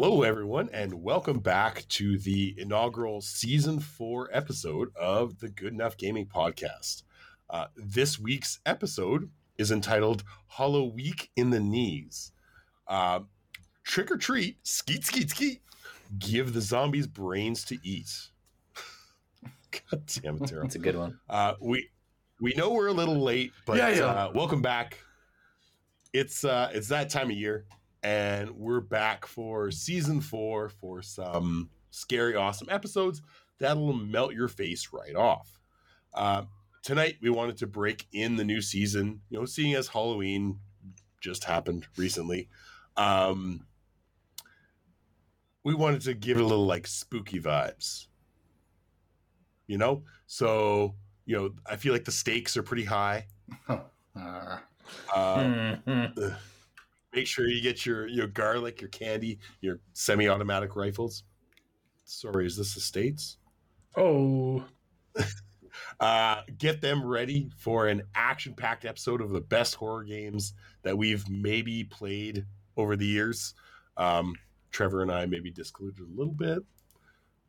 Hello, everyone, and welcome back to the inaugural season four episode of the Good Enough Gaming Podcast. Uh, this week's episode is entitled Hollow Week in the Knees. Uh, trick or treat, skeet, skeet, skeet, give the zombies brains to eat. God damn it, Daryl. That's a good one. Uh, we we know we're a little late, but Yeah, yeah. Uh, welcome back. It's uh, it's that time of year, and we're back for season four for some scary, awesome episodes that'll melt your face right off. Uh, tonight, we wanted to break in the new season. You know, seeing as Halloween just happened recently, um, we wanted to give it a little like spooky vibes. You know, so you know, I feel like the stakes are pretty high. Uh, Uh, Mhm. Make sure you get your your garlic, your candy, your semi-automatic rifles. Sorry, is this the states? oh, Uh, get them ready for an action-packed episode of the best horror games that we've maybe played over the years. Um, Trevor and I maybe discluded a little bit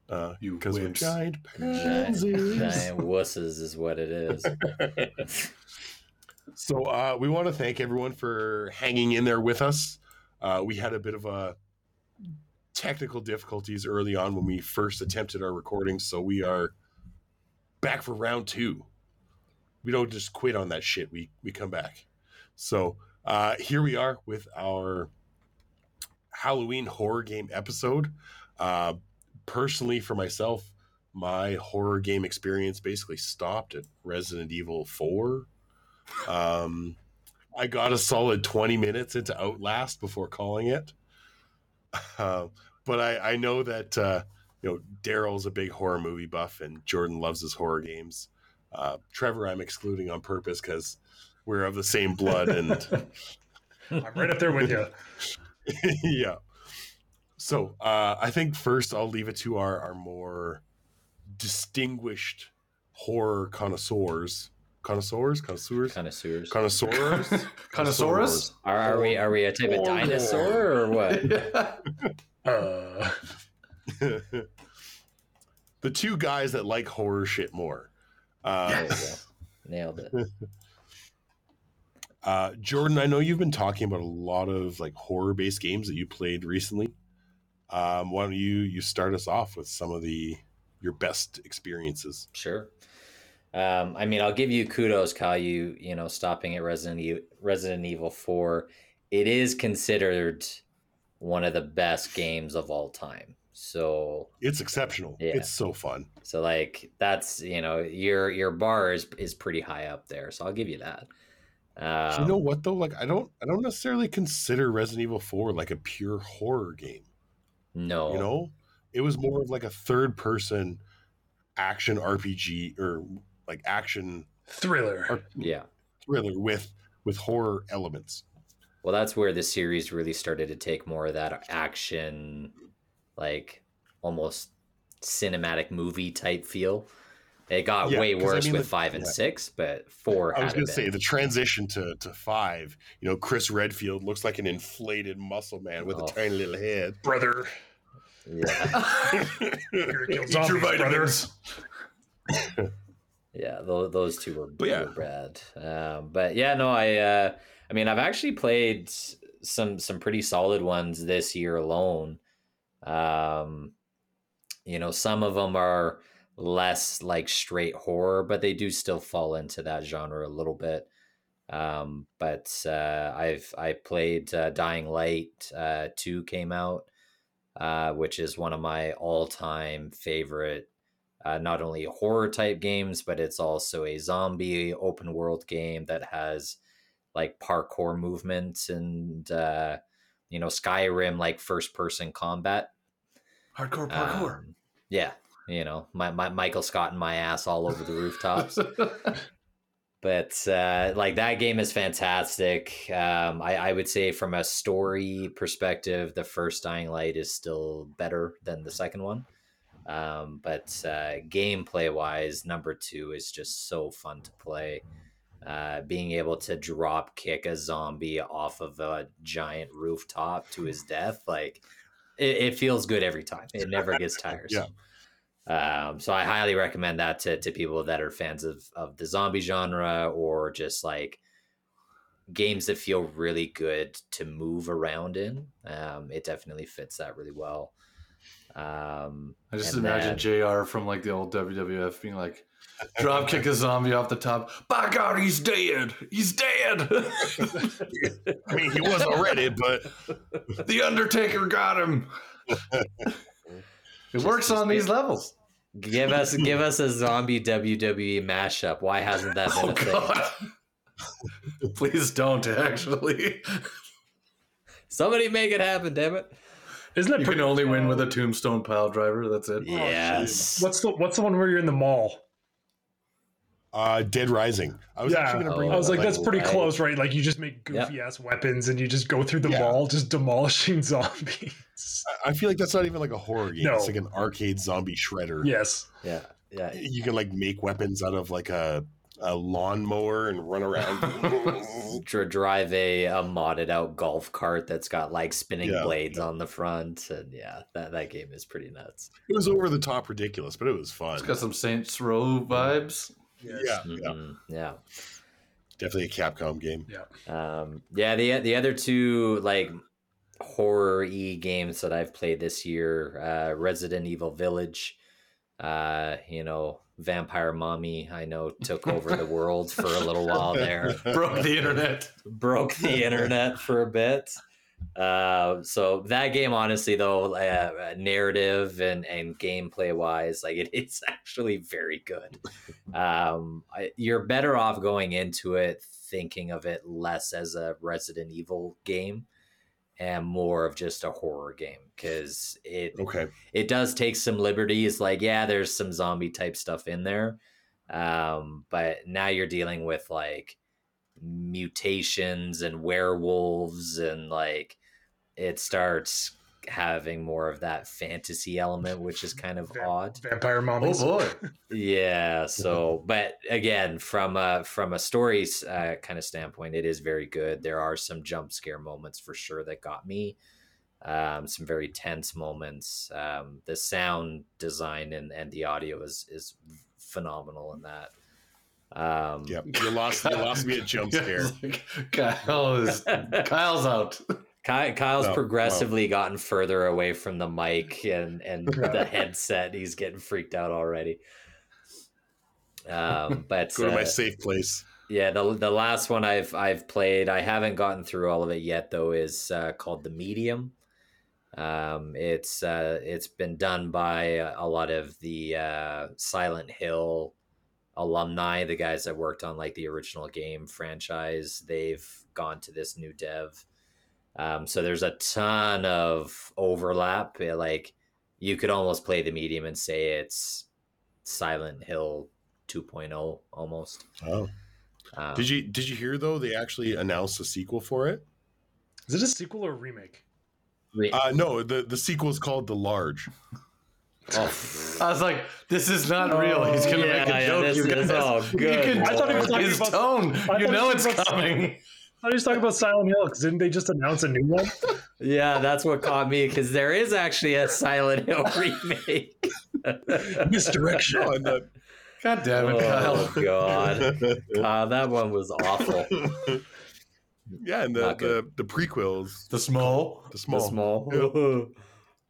uh, You because we're wimps. giant giant, pansies. giant wusses is what it is. So uh, we want to thank everyone for hanging in there with us. Uh, we had a bit of a technical difficulties early on when we first attempted our recording, so we are back for round two. We don't just quit on that shit. We we come back. So uh, here we are with our Halloween horror game episode. Uh, personally, for myself, my horror game experience basically stopped at Resident Evil Four. Um, I got a solid 20 minutes into Outlast before calling it. Uh, but I, I know that, uh, you know, Daryl's a big horror movie buff and Jordan loves his horror games. Uh, Trevor, I'm excluding on purpose because we're of the same blood. And I'm right up there with you. yeah. So uh, I think first I'll leave it to our, our more distinguished horror connoisseurs. Connoisseurs? Connoisseurs? Connoisseurs. Connoisseurs? Connosaurus? Are, are we are we a type of dinosaur or what? uh, the two guys that like horror shit more. Uh, There. Nailed it. uh, Jordan, I know you've been talking about a lot of like horror based games that you played recently. Um, why don't you you start us off with some of the your best experiences? Sure. Um, I mean, I'll give you kudos, Kyle. You you know, stopping at Resident Evil, Resident Evil Four, it is considered one of the best games of all time. So It's exceptional. Yeah. It's so fun. So like that's you know your your bar is is pretty high up there. So I'll give you that. Um, you know what though? Like I don't I don't necessarily consider Resident Evil 4 like a pure horror game. no, You know? It was more of like a third person action RPG or like action thriller. yeah. thriller with with horror elements. Well, that's where the series really started to take more of that action, like almost cinematic movie type feel. It got Yeah, way 'cause I worse mean, with the- five and yeah. six, but four. I was going to say the transition to, to five. You know, Chris Redfield looks like an inflated muscle man with Oh. a tiny little head. Brother. yeah, You're gonna kill Eat your zombies, brother. yeah. Those, those two were, But yeah. were bad. Um, but yeah, no, I. Uh, I mean, I've actually played some some pretty solid ones this year alone. Um, you know, some of them are less like straight horror, but they do still fall into that genre a little bit. Um, but uh, I've I played uh, Dying Light. Uh, Two came out, uh, which is one of my all time favorite. Uh, not only horror type games, but it's also a zombie open world game that has like parkour movements and uh, you know Skyrim like first person combat. Hardcore parkour. Um, yeah, you know, my, my Michael Scott and my ass all over the rooftops. but uh, like that game is fantastic. Um, I, I would say from a story perspective, the first Dying Light is still better than the second one. Um, but uh, gameplay wise, number two is just so fun to play. Uh, being able to drop kick a zombie off of a giant rooftop to his death, like it, it feels good every time. It never gets tiresome. Um, so I highly recommend that to, to people that are fans of, of the zombie genre or just like games that feel really good to move around in. Um, it definitely fits that really well. Um, I just imagine then- JR from like the old WWF being like, drop kick a zombie off the top. By God, he's dead. He's dead. I mean, he was already, but the Undertaker got him. It works on these levels. give us give us a zombie WWE mashup. Why hasn't that been Oh a thing? God. Please don't actually. Somebody make it happen, damn it. Isn't that You pretty? can only win with a tombstone pile driver. That's it. Yes. What's the What's the one where you're in the mall? uh, Dead Rising. I was Yeah. actually going to bring. Oh, I was that like, up. that's pretty right. close, right? Like you just make Yep. goofy ass weapons and you just go through the Yeah. mall, just demolishing zombies. I feel like that's not even like a horror game. No. It's like an arcade zombie shredder. yes. Yeah. Yeah. You can like make weapons out of like a a lawnmower and run around. Dr- drive a, a modded out golf cart that's got like spinning Yeah. blades on the front and yeah that, that game is pretty nuts it was over the top ridiculous, but it was fun. It's got some Saints Row vibes. Yeah, yeah, Mhm. yeah definitely a Capcom game. um yeah the the other two like horror e games that i've played this year uh resident evil village uh you know vampire mommy i know took over the world for a little while there Broke the internet. broke the internet for a bit. Uh, so that game, honestly, though, uh, narrative and and gameplay wise, like it, it's actually very good. Um, I, you're better off going into it thinking of it less as a Resident Evil game and more of just a horror game because it Okay. it does take some liberties like yeah there's some zombie type stuff in there um but now you're dealing with like mutations and werewolves and like it starts having more of that fantasy element which is kind of Va- odd Vampire Oh boy. yeah so but again from a from a stories uh, kind of standpoint it is very good there are some jump scare moments for sure that got me um, some very tense moments um, the sound design and, and the audio is is phenomenal in that um Yep. You lost. You lost me at jump scare. It's like, Kyle is Kyle's out. Ky- Kyle's progressively gotten further away from the mic and and the headset. He's getting freaked out already. Um, but Go to my uh, safe place. Yeah, the the last one I've I've played, I haven't gotten through all of it yet though, is uh, called The Medium. Um, it's uh, it's been done by a lot of the uh, Silent Hill alumni, the guys that worked on like the original game franchise. They've gone to this new dev. Um, so there's a ton of overlap. eh, Like you could almost play the medium and say it's Silent Hill 2.0 almost. Oh. Um, Did you did you hear though? They actually announced a sequel for it. Is it a sequel or a remake? Uh, no, the the sequel is called The Large. oh, I was like, this is not real. He's gonna yeah, make a joke. this He's gonna is- oh, You good can I thought he was tell talking his about- tone. You know it's talking about- coming. I was talking about Silent Hill because didn't they just announce a new one? yeah, that's what caught me because there is actually a Silent Hill remake. Misdirection. No, and the, God damn it, oh Kyle. god, uh, that one was awful. yeah, and the, the good. the prequels, The small. the The small, small.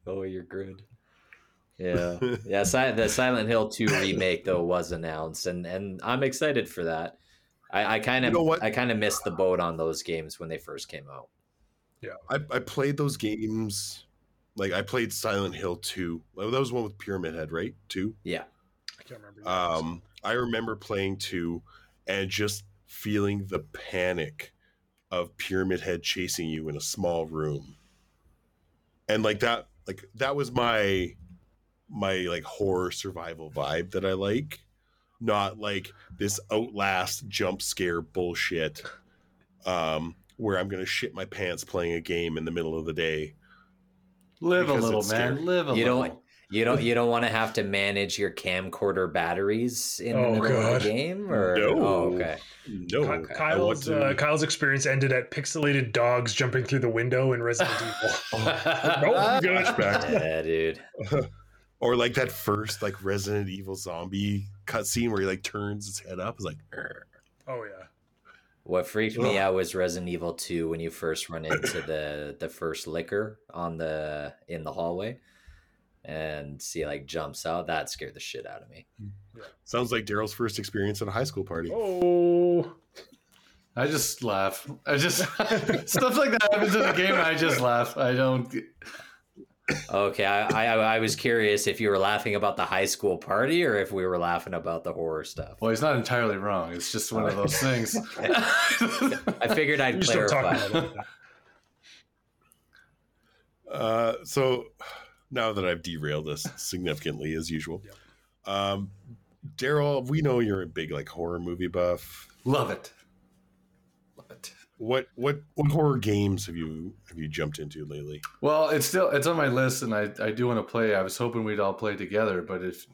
oh, you're good. Yeah, yeah. Si- the Silent Hill Two remake though was announced, and and I'm excited for that. I, I kind of You know? I kind of missed the boat on those games when they first came out. I, I played those games. Like I played Silent Hill two. That was one with Pyramid Head, right? Two. Yeah, I can't remember. Um, I remember playing two, and just feeling the panic of Pyramid Head chasing you in a small room, and like that, like that was my my like horror survival vibe that I like, not like this outlast jump scare bullshit, um, where I'm gonna shit my pants playing a game in the middle of the day. Live a little, man. scary. Live a You little. don't- You don't you don't want to have to manage your camcorder batteries in Oh, the middle of the game, or No. oh, okay. No, Ky- I want Kyle's to- uh, Kyle's experience ended at pixelated dogs jumping through the window in Resident Evil. Nope, flashback. Yeah, dude. or like that first like Resident Evil zombie cutscene where he like turns his head up. It's like, "Arr." Oh yeah. What freaked me out was Resident Evil 2 when you first run into the the first Licker on the in the hallway and see like jumps out. That scared the shit out of me. sounds like Daryl's first experience at a high school party. Oh. I just laugh. I just stuff like that happens in the game. and I just laugh. I don't. Okay, I, I I was curious if you were laughing about the high school party or if we were laughing about the horror stuff. Well, he's not entirely wrong. It's just one of those things. I figured I'd You're clarify. it. Uh, so now that I've derailed this significantly as usual, um, Daryl, we know you're a big like horror movie buff. Love it. Love it. What what what horror games have you have you jumped into lately? Well, it's still it's on my list, and I I do want to play. I was hoping we'd all play together, but if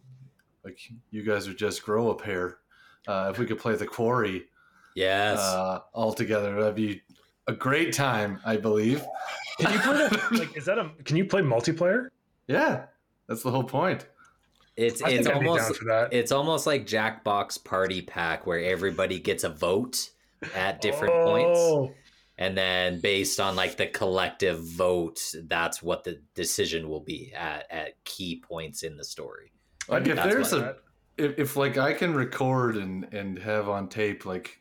like you guys would just grow a pair, uh, if we could play the quarry Yes. uh, all together, that'd be a great time. I believe. Can you play that? Like, is that a? Can you play multiplayer? yeah, that's the whole point. it's I it's think I'd be down almost it's almost like Jackbox Party Pack where everybody gets a vote at different points. Oh, and then based on like the collective vote that's what the decision will be at at key points in the story Like if That's there's what- a if, if like I can record and and have on tape like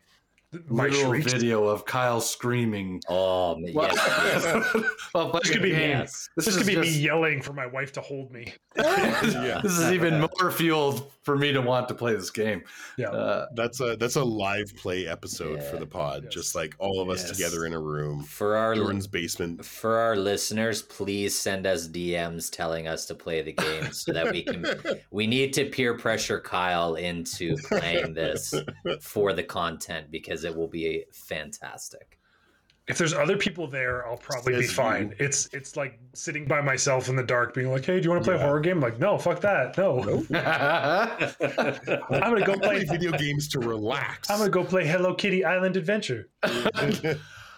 My literal shrieks. video of Kyle screaming. oh man, Well, yes, yes. Well, This could be me. yes. This, This could be me yelling for my wife to hold me. Yeah. This is even more fuel for me to want to play this game. Yeah. Uh, That's a that's a live play episode for the pod, Yes. just like all of us Yes. together in a room. for our Jordan's basement. for our listeners please send us dms telling us to play the game so that we can we need to peer pressure kyle into playing this for the content because it will be fantastic If there's other people there, I'll probably be Says you. fine. It's it's like sitting by myself in the dark, being like, "Hey, do you want to play Yeah. a horror game?" like, no, fuck that, no. I'm gonna go play play. video games to relax. I'm gonna go play Hello Kitty Island Adventure.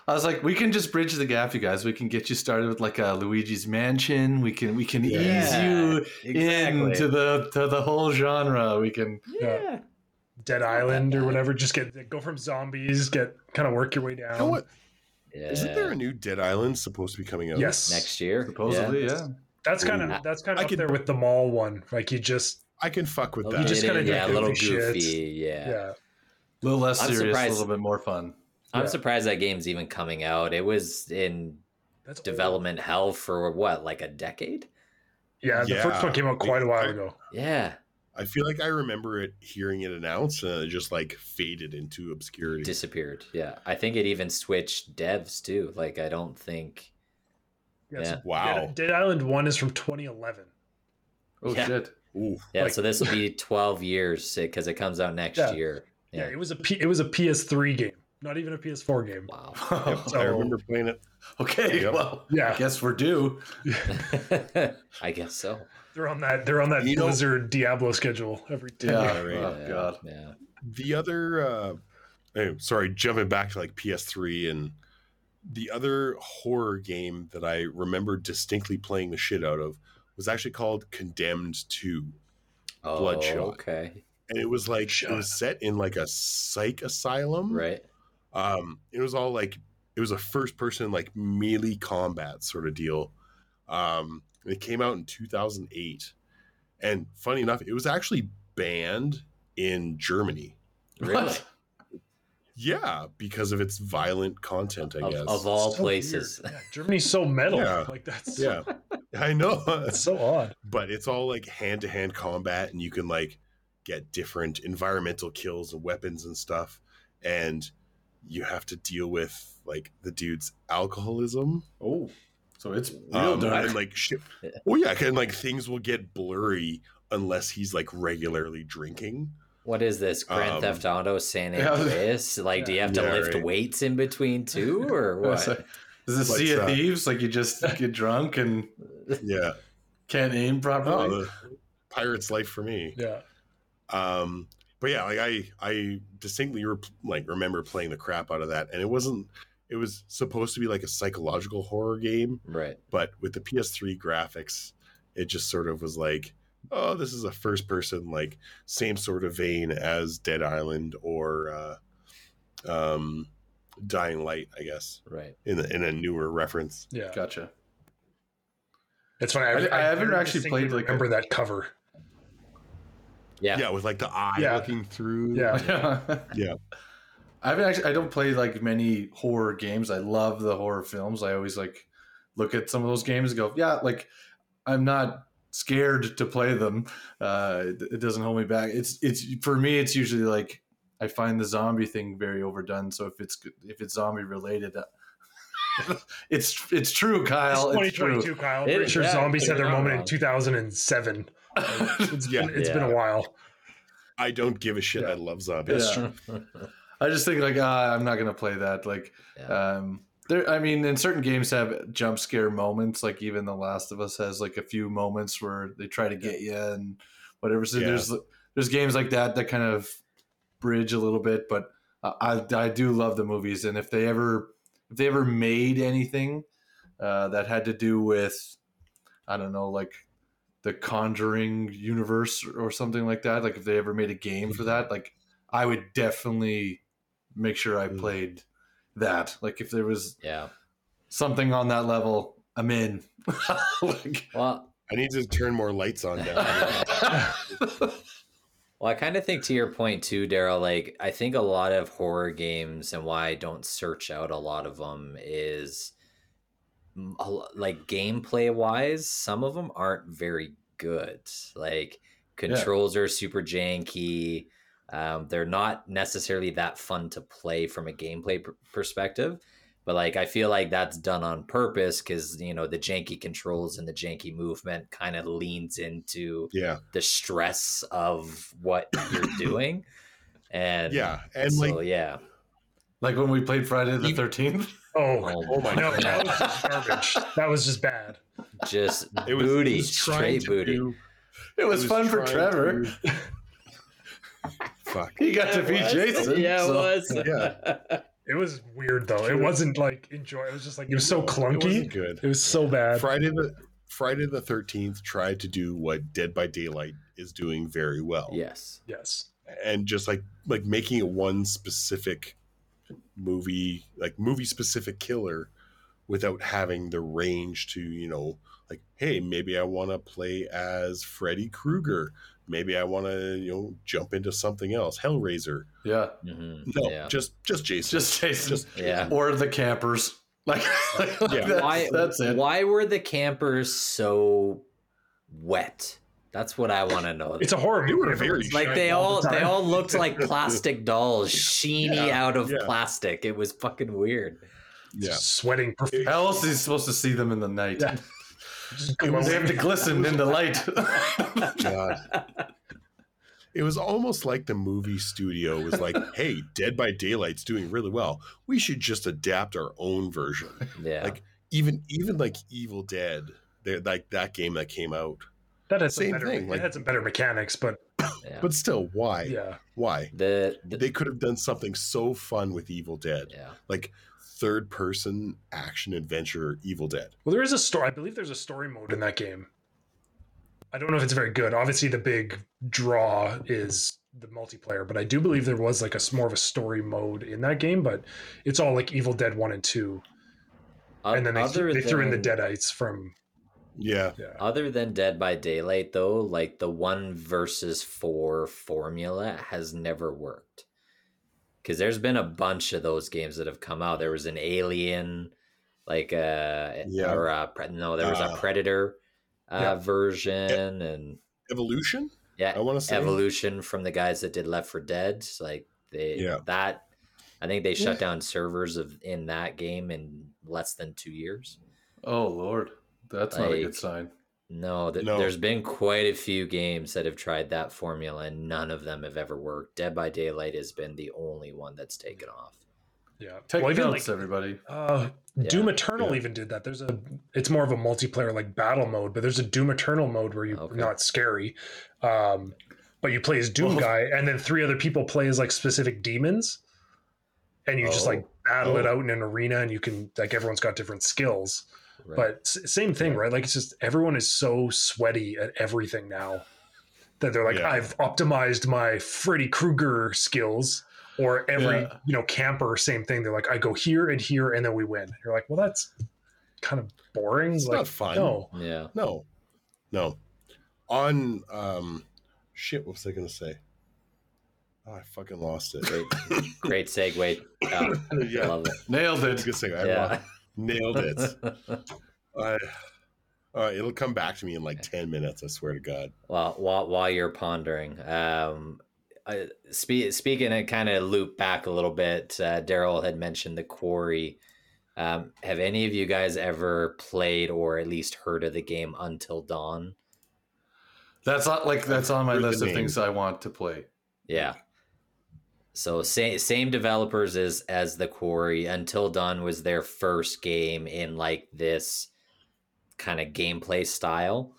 I was like, we can just bridge the gap, you guys. We can get you started with like a Luigi's Mansion. We can we can ease Yeah, you into the to the whole genre. We can yeah Dead Island or whatever. Just get go from zombies, get kind of work your way down. You know what? yeah Isn't there a new Dead Island supposed to be coming out? Yes, next year supposedly, yeah. That's kind of that's kind of up could- there with the mall one. Like you just I can fuck with that. You just little- kinda do yeah, a little goofy shit. Yeah. yeah. A little less I'm serious, a little bit more fun. I'm Yeah. surprised that game's even coming out. It was in That's old. development hell for what, like a decade? Yeah, the first one came out quite a while ago. Yeah, I feel like I remember it hearing it announced and it just like faded into obscurity. disappeared. Yeah, I think it even switched devs too. Like, I don't think. Yeah, Yeah. so Wow. Dead, Dead Island One is from 2011. Oh Yeah. shit. Ooh. Yeah, Like- so this will be 12 years because it comes out next Yeah. year. Yeah. Yeah. it was a P, it was a PS3 game, not even a PS4 game. Wow. So- I remember playing it. okay, Yep. well, Yeah. I guess we're due. I guess so. They're on that they're on that You know- Blizzard Diablo schedule every 10 Yeah. right. Oh yeah, god. Yeah. The other, uh, oh, sorry, jumping back to like PS3 and the other horror game that I remember distinctly playing the shit out of was actually called Condemned 2. Oh, Bloodshot. Okay. And it was like, it was set in like a psych asylum. Right. um it was all like it was a first person like melee combat sort of deal um it came out in 2008 and funny enough it was actually banned in germany Really? What? yeah because of its violent content i Of, guess of all So places. Yeah, Germany's so metal. Yeah. Like that's yeah i know It's so odd. but it's all like hand-to-hand combat and you can like get different environmental kills and weapons and stuff and you have to deal with like the dude's alcoholism Oh. So it's real Um, dark. and like shit. Oh yeah, and like things will get blurry unless he's like regularly drinking. What is this? Grand Um, Theft Auto San yeah. Andreas? Like, do you have to Yeah, lift right. weights in between too, or It's what? like- Is this But, Sea of Thieves? Like you just get drunk and Yeah, Can't aim properly. Oh, the pirate's life for me. Yeah. Um, but yeah, like I I distinctly re- like remember playing the crap out of that, and it wasn't. It was supposed to be like a psychological horror game, Right. but with the PS3 graphics, it just sort of was like, oh, this is a first person, like same sort of vein as Dead Island or uh, um, Dying Light, I guess, Right. in a, in a newer reference. Yeah. Gotcha. It's funny. I- I haven't actually played, like, a- remember that cover. Yeah. Yeah, with like the eye Yeah. looking through. Yeah. Yeah. I haven't actually. I don't play like many horror games. I love the horror films. I always like look at some of those games and go, yeah, like I'm not scared to play them. Uh, it, it doesn't hold me back. It's it's for me. It's usually like I find the zombie thing very overdone. So if it's if it's zombie related. Uh, it's it's true, Kyle. It's It's true. 2022, Kyle. It Pretty sure yeah, zombies had their not moment in 2007. It's Yeah. been, it's been a while. I don't give a shit. Yeah. I love zombies. Yeah. I just think like ah, I'm not gonna play that. Like Yeah. um there I mean in certain games have jump scare moments, like even The Last of Us has like a few moments where they try to get you and whatever. So Yeah. there's there's games like that that kind of bridge a little bit, but uh, I I do love the movies and if they ever if they ever made anything uh, that had to do with I don't know like the Conjuring universe or something like that, like if they ever made a game for that, like I would definitely make sure I Mm. played that. Like if there was yeah. something on that level, I'm in. like, Well, I need to turn more lights on down. Well, I kind of think to your point too, Daryl. Like, I think a lot of horror games and why I don't search out a lot of them is a lo- like gameplay wise, some of them aren't very good. Like, controls are super janky. Um, they're not necessarily that fun to play from a gameplay pr- perspective. But like, I feel like that's done on purpose because you know the janky controls and the janky movement kind of leans into yeah, the stress of what you're doing. And yeah, and so like yeah, like when we played Friday the Thirteenth. Oh, Oh my no, God. that was just garbage. That was just bad. just it was, booty, it was straight booty. do- It was, it fun for Trevor. to- Fuck. He got to be Jason. Yeah, so- it was. Yeah. It was weird though. It wasn't like enjoy. It was just like it was so It clunky. wasn't good. It was so bad. Friday the Friday the Thirteenth tried to do what Dead by Daylight is doing very well. yes. Yes. and just like like making it one specific movie like movie specific killer without having the range to you know like hey maybe i want to play as freddy krueger maybe i want to you know jump into something else hellraiser Yeah, hmm no Yeah. just just jason just Jason. just Yeah. or the campers. Like, like Yeah. that's, why? that's it. Why were the campers so wet? That's what I want to know. It's a horror They were movie. very like they all all the they all looked like plastic dolls, sheeny Yeah, out of yeah. plastic. It was fucking weird. yeah sweating profusely. How else is he supposed to see them in the night? Yeah. Just It was- They have to glisten in the light. god it was almost like the movie studio was like hey dead by daylight's doing really well we should just adapt our own version Yeah. Like, even even like Evil Dead, they're like that game that came out. That had some Same better, thing, It like- had some better mechanics, but yeah. But still, why? yeah, Why? the, the They could have done something so fun with Evil Dead, yeah. like third person action adventure Evil Dead. Well, there is a story. I believe there's a story mode in that game. I don't know if it's very good. Obviously, the big draw is the multiplayer, but I do believe there was like a more of a story mode in that game. But it's all like Evil Dead one and two, and then they, Other they threw in the Deadites from Yeah, yeah. Other than Dead by Daylight, though, like the one versus four formula has never worked. Because there's been a bunch of those games that have come out. There was an Alien, like uh, Yeah. or uh, pre- no, there was Uh, a Predator uh, yeah. version, and Evolution. yeah, I want to say Evolution from the guys that did Left 4 Dead. Like they Yeah. that, I think they shut down servers of in that game in less than two years. oh Lord, that's not a good sign. No, th- No. there's been quite a few games that have tried that formula, and none of them have ever worked. Dead by Daylight has been the only one that's taken off. Yeah. Take Well, notes, like everybody. uh, Doom Eternal Yeah. even did that. There's a it's more of a multiplayer like battle mode, but there's a Doom Eternal mode where you Okay. not scary. Um, but you play as Doom Well- guy, and then three other people play as like specific demons, and you just Oh. like battle it Oh. out in an arena, and you can like everyone's got different skills. Right. But same thing, right? Like it's just everyone is so sweaty at everything now that they're like, Yeah. I've optimized my Freddy Krueger skills. Or every Yeah. you know camper, same thing. They're like, I go here and here, and then we win. You're like, well, that's kind of boring. It's like, not fun. No, yeah. No, no. On um, shit. What was I gonna say? Oh, I fucking lost it. Great, great segue. Oh, yeah, Nailed I was it. gonna say I it. lost- Yeah. Nailed it. I, uh, it'll come back to me in like ten minutes. I swear to God. While while while you're pondering, um, I, spe- speaking and kind of loop back a little bit, uh, Daryl had mentioned the quarry. Um, have any of you guys ever played or at least heard of the game Until Dawn? That's not like that's on my list of things I want to play. Yeah. So same same developers as as the Quarry. Until Dawn was their first game in like this kind of gameplay style,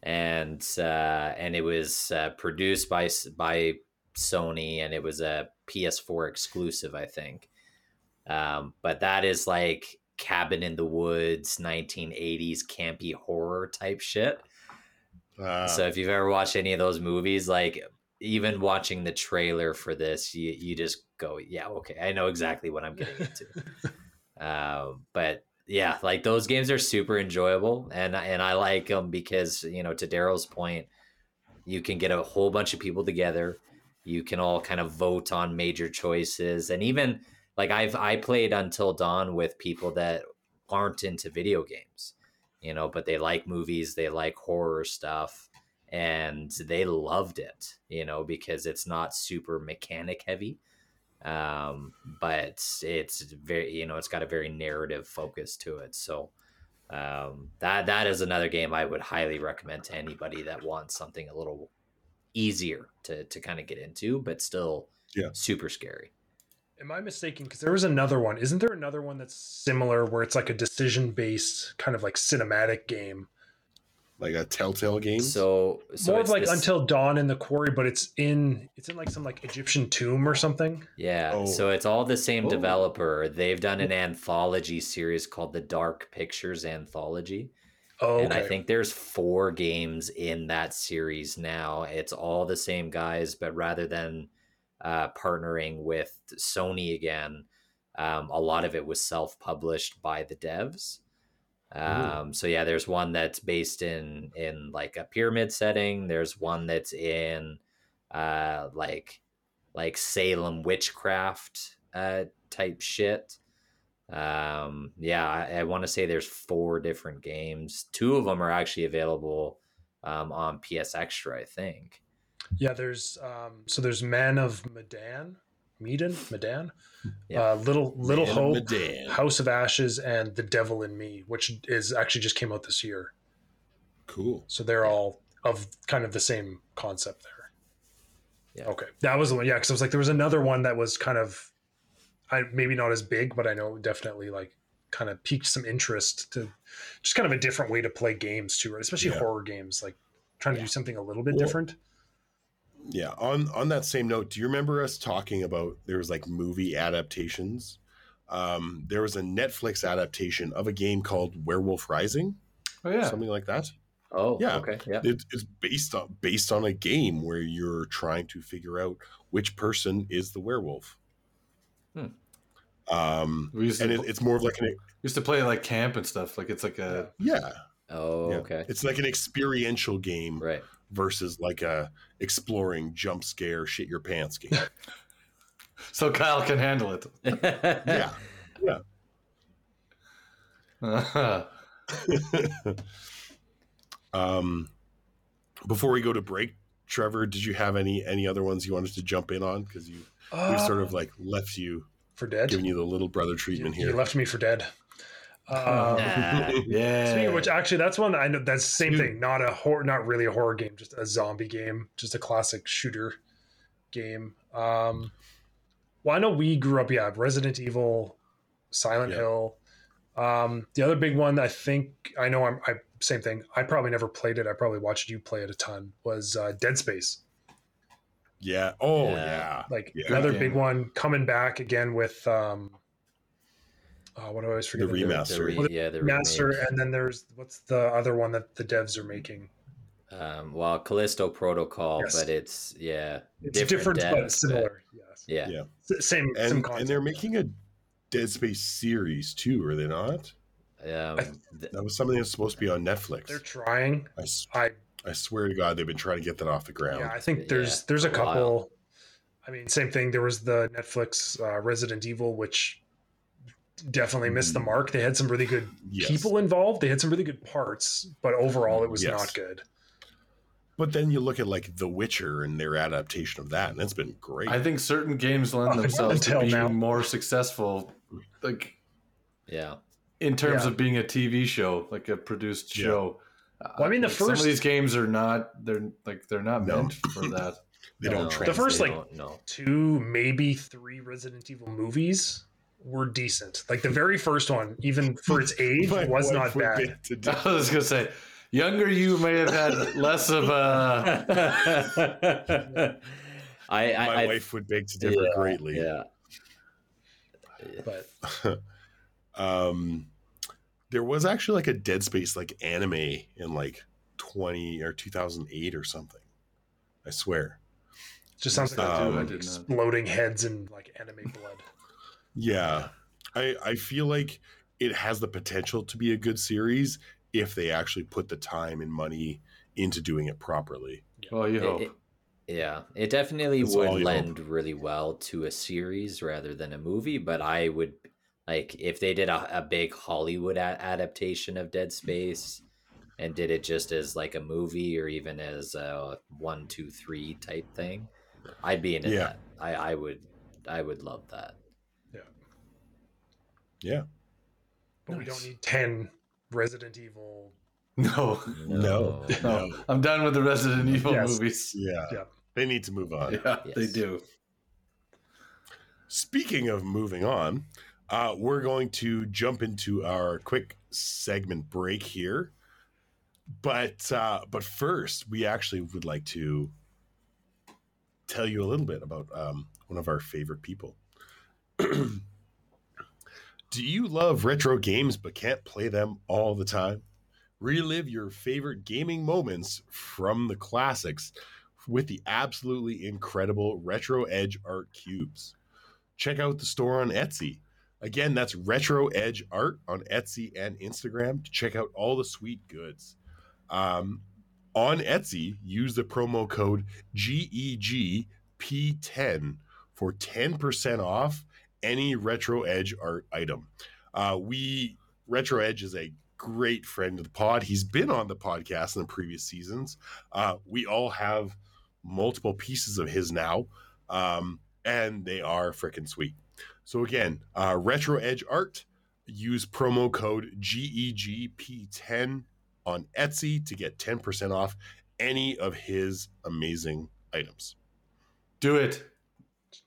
and uh, and it was uh, produced by by Sony, and it was a PS4 exclusive, I think. Um, but that is like cabin in the woods, 1980s campy horror type shit. Uh, So if you've ever watched any of those movies, like even watching the trailer for this, you you just go, yeah, okay, I know exactly what I'm getting into. uh, but yeah, like those games are super enjoyable, and and I like them because you know, to Daryl's point, you can get a whole bunch of people together. You can all kind of vote on major choices, and even like I've I played Until Dawn with people that aren't into video games you know, but they like movies, they like horror stuff, and they loved it, you know, because it's not super mechanic heavy. Um, but it's very, you know, it's got a very narrative focus to it. So um, that that is another game I would highly recommend to anybody that wants something a little easier to to kind of get into, but still Yeah. super scary. Am I mistaken? Because there was another one. Isn't there another one that's similar where it's like a decision based kind of like cinematic game? Like a Telltale game. So, so More of it's like this- Until Dawn in the Quarry, but it's in it's in like some like Egyptian tomb or something. Yeah, Oh. so it's all the same Oh. developer. They've done an anthology series called the Dark Pictures Anthology. Oh, And I think there's four games in that series now. It's all the same guys, but rather than uh, partnering with Sony again, um, a lot of it was self published by the devs. Um, so yeah, there's one that's based in in like a pyramid setting. There's one that's in uh, like like Salem witchcraft uh, type shit. Um, yeah, I, I want to say there's four different games. Two of them are actually available um, on PS Extra, I think. yeah, there's um so there's Man of Medan, Medan, Medan, Yeah. uh, Little Little Man Hope, Medan. House of Ashes, and The Devil in Me, which is actually just came out this year. Cool. So they're all of kind of the same concept there. Yeah. Okay, that was the one. Yeah, because I was like, there was another one that was kind of, I maybe not as big, but I know definitely like kind of piqued some interest to just kind of a different way to play games too, right? Especially Yeah. horror games, like trying to Yeah. do something a little bit Well, different. Yeah. On on that same note, do you remember us talking about there was like movie adaptations? Um, there was a Netflix adaptation of a game called Werewolf Rising, Oh yeah. something like that. Oh, Yeah. okay, yeah. It, it's based on based on a game where you're trying to figure out which person is the werewolf. Hmm. Um, We used to, and it, it's more of like an we used to play like camp and stuff. Like it's like a yeah, Oh, yeah. okay, It's like an experiential game right. Versus like a exploring jump scare shit your pants game. so Kyle can handle it. yeah. Yeah. Um, before we go to break, Trevor, did you have any any other ones you wanted to jump in on? Because you we've sort of like left you, for dead. giving you the little brother treatment You here. You left me for dead. Um, Nah. yeah. Speaking of which, actually, that's one I know. That's the same thing. Not a horror, not really a horror game, just a zombie game, just a classic shooter game. Um, Well, I know we grew up. Yeah, Resident Evil, Silent Yeah. Hill. Um, the other big one, I think I know. I'm I, same thing. I probably never played it. I probably watched you play it a ton. Was uh, Dead Space. Yeah. Oh Yeah. yeah. Like Yeah. another Good big one coming back again with um, uh, what do I always forget? The name? remaster. The re- Well, the yeah, the Master, remake. and then there's what's the other one that the devs are making? Um, well, Callisto Protocol, Yes. but it's yeah, It's different, devs, but similar. Yes. Yeah, Yeah. S- Same. same And concept. and they're making a Dead Space series too, are they not? Um, th- That was something that's supposed to be on Netflix. They're trying. I I swear to God, they've been trying to get that off the ground. yeah. I think Yeah, there's there's a a while. couple. I mean, same thing. There was the Netflix uh, Resident Evil, which definitely missed the Mhm. mark. They had some really good Yes. people involved. They had some really good parts, but overall, it was Yes. not good. But then you look at like The Witcher and their adaptation of that, and it's been great. I think certain games lend themselves to until being now. more successful, like yeah, in terms Yeah. of being a TV show, like a produced Yeah. show. Well, I mean, the Like, some first- of these games are not. They're like they're not No. meant for that. they No, don't no. The first, like- no, Two, maybe three Resident Evil movies were decent. Like the very first one, even for its age, was not bad. to. I was gonna say, younger you may have had less of a. I, I, My I wife would beg to differ yeah, greatly. Yeah, But um, there was actually like a Dead Space like anime in like 20 or 2008 or something. I swear. just sounds like Um, I did not. exploding heads and like anime blood. Yeah. I I feel like it has the potential to be a good series if they actually put the time and money into doing it properly. Well, you hope. it- yeah, it definitely That's would all you lend really well to a series rather than a movie. But I would like if they did a, a big Hollywood a- adaptation of Dead Space and did it just as like a movie or even as a one, two, three type thing. I'd be into Yeah. that. I, I would, I would love that. Yeah. But we don't need ten Resident Evil. no, No. no, I'm done with the Resident Evil Yes. movies. Yeah. Yeah. They need to move on. Yeah, they do. Speaking of moving on, uh, we're going to jump into our quick segment break here. But uh, but first, we actually would like to tell you a little bit about um, one of our favorite people. Do you love retro games but can't play them all the time? Relive your favorite gaming moments from the classics with the absolutely incredible Retro Edge Art Cubes. Check out the store on Etsy. Again, that's Retro Edge Art on Etsy and Instagram to check out all the sweet goods. Um, on Etsy, use the promo code GEGP10 for 10% off any Retro Edge art item. Uh, we Retro Edge is a great friend of the pod. He's been on the podcast in the previous seasons. Uh, we all have multiple pieces of his now, um, and they are freaking sweet. So again, uh, Retro Edge Art. Use promo code GEGP10 on Etsy to get 10% off any of his amazing items. Do it.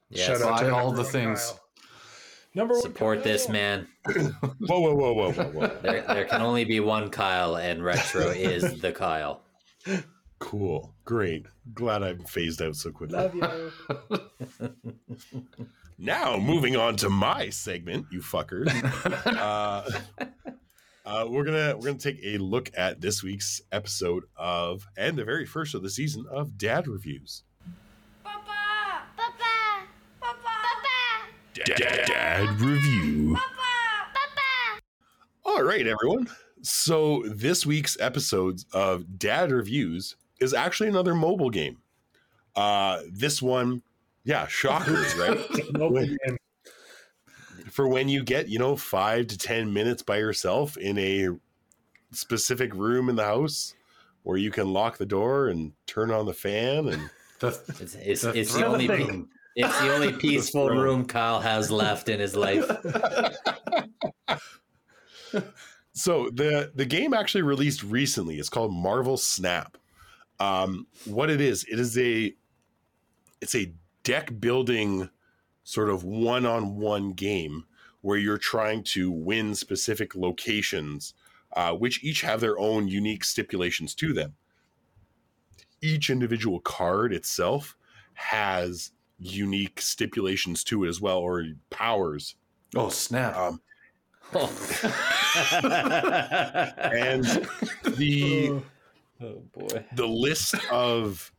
Yes. Shout out to all the things. Kyle. Number one Support this man. Whoa, whoa, whoa, whoa, whoa, whoa. There, there can only be one Kyle, and retro is the Kyle. cool. Great. Glad I'm phased out so quickly. Love you. Now, moving on to my segment, you fuckers. uh, uh, we're gonna we're gonna take a look at this week's episode of and the very first of the season of Dad Reviews. Papa! Papa! Papa! Dad, Dad Review. Papa! Papa! All right, everyone. So this week's episodes of Dad Reviews is actually another mobile game. Uh, this one, yeah, shockers, right? Nope, Wait. again. for when you get you know five to ten minutes by yourself in a specific room in the house where you can lock the door and turn on the fan and The, It's, it's, the it's the throne. only pe- it's the only peaceful room Kyle has left in his life. so the the game actually released recently it's called marvel snap um what it is it is a it's a deck building sort of one-on-one game where you're trying to win specific locations, uh, which each have their own unique stipulations to them. Each individual card itself has unique stipulations to it as well, or powers. Oh snap! Um, Oh. and the oh boy. the list of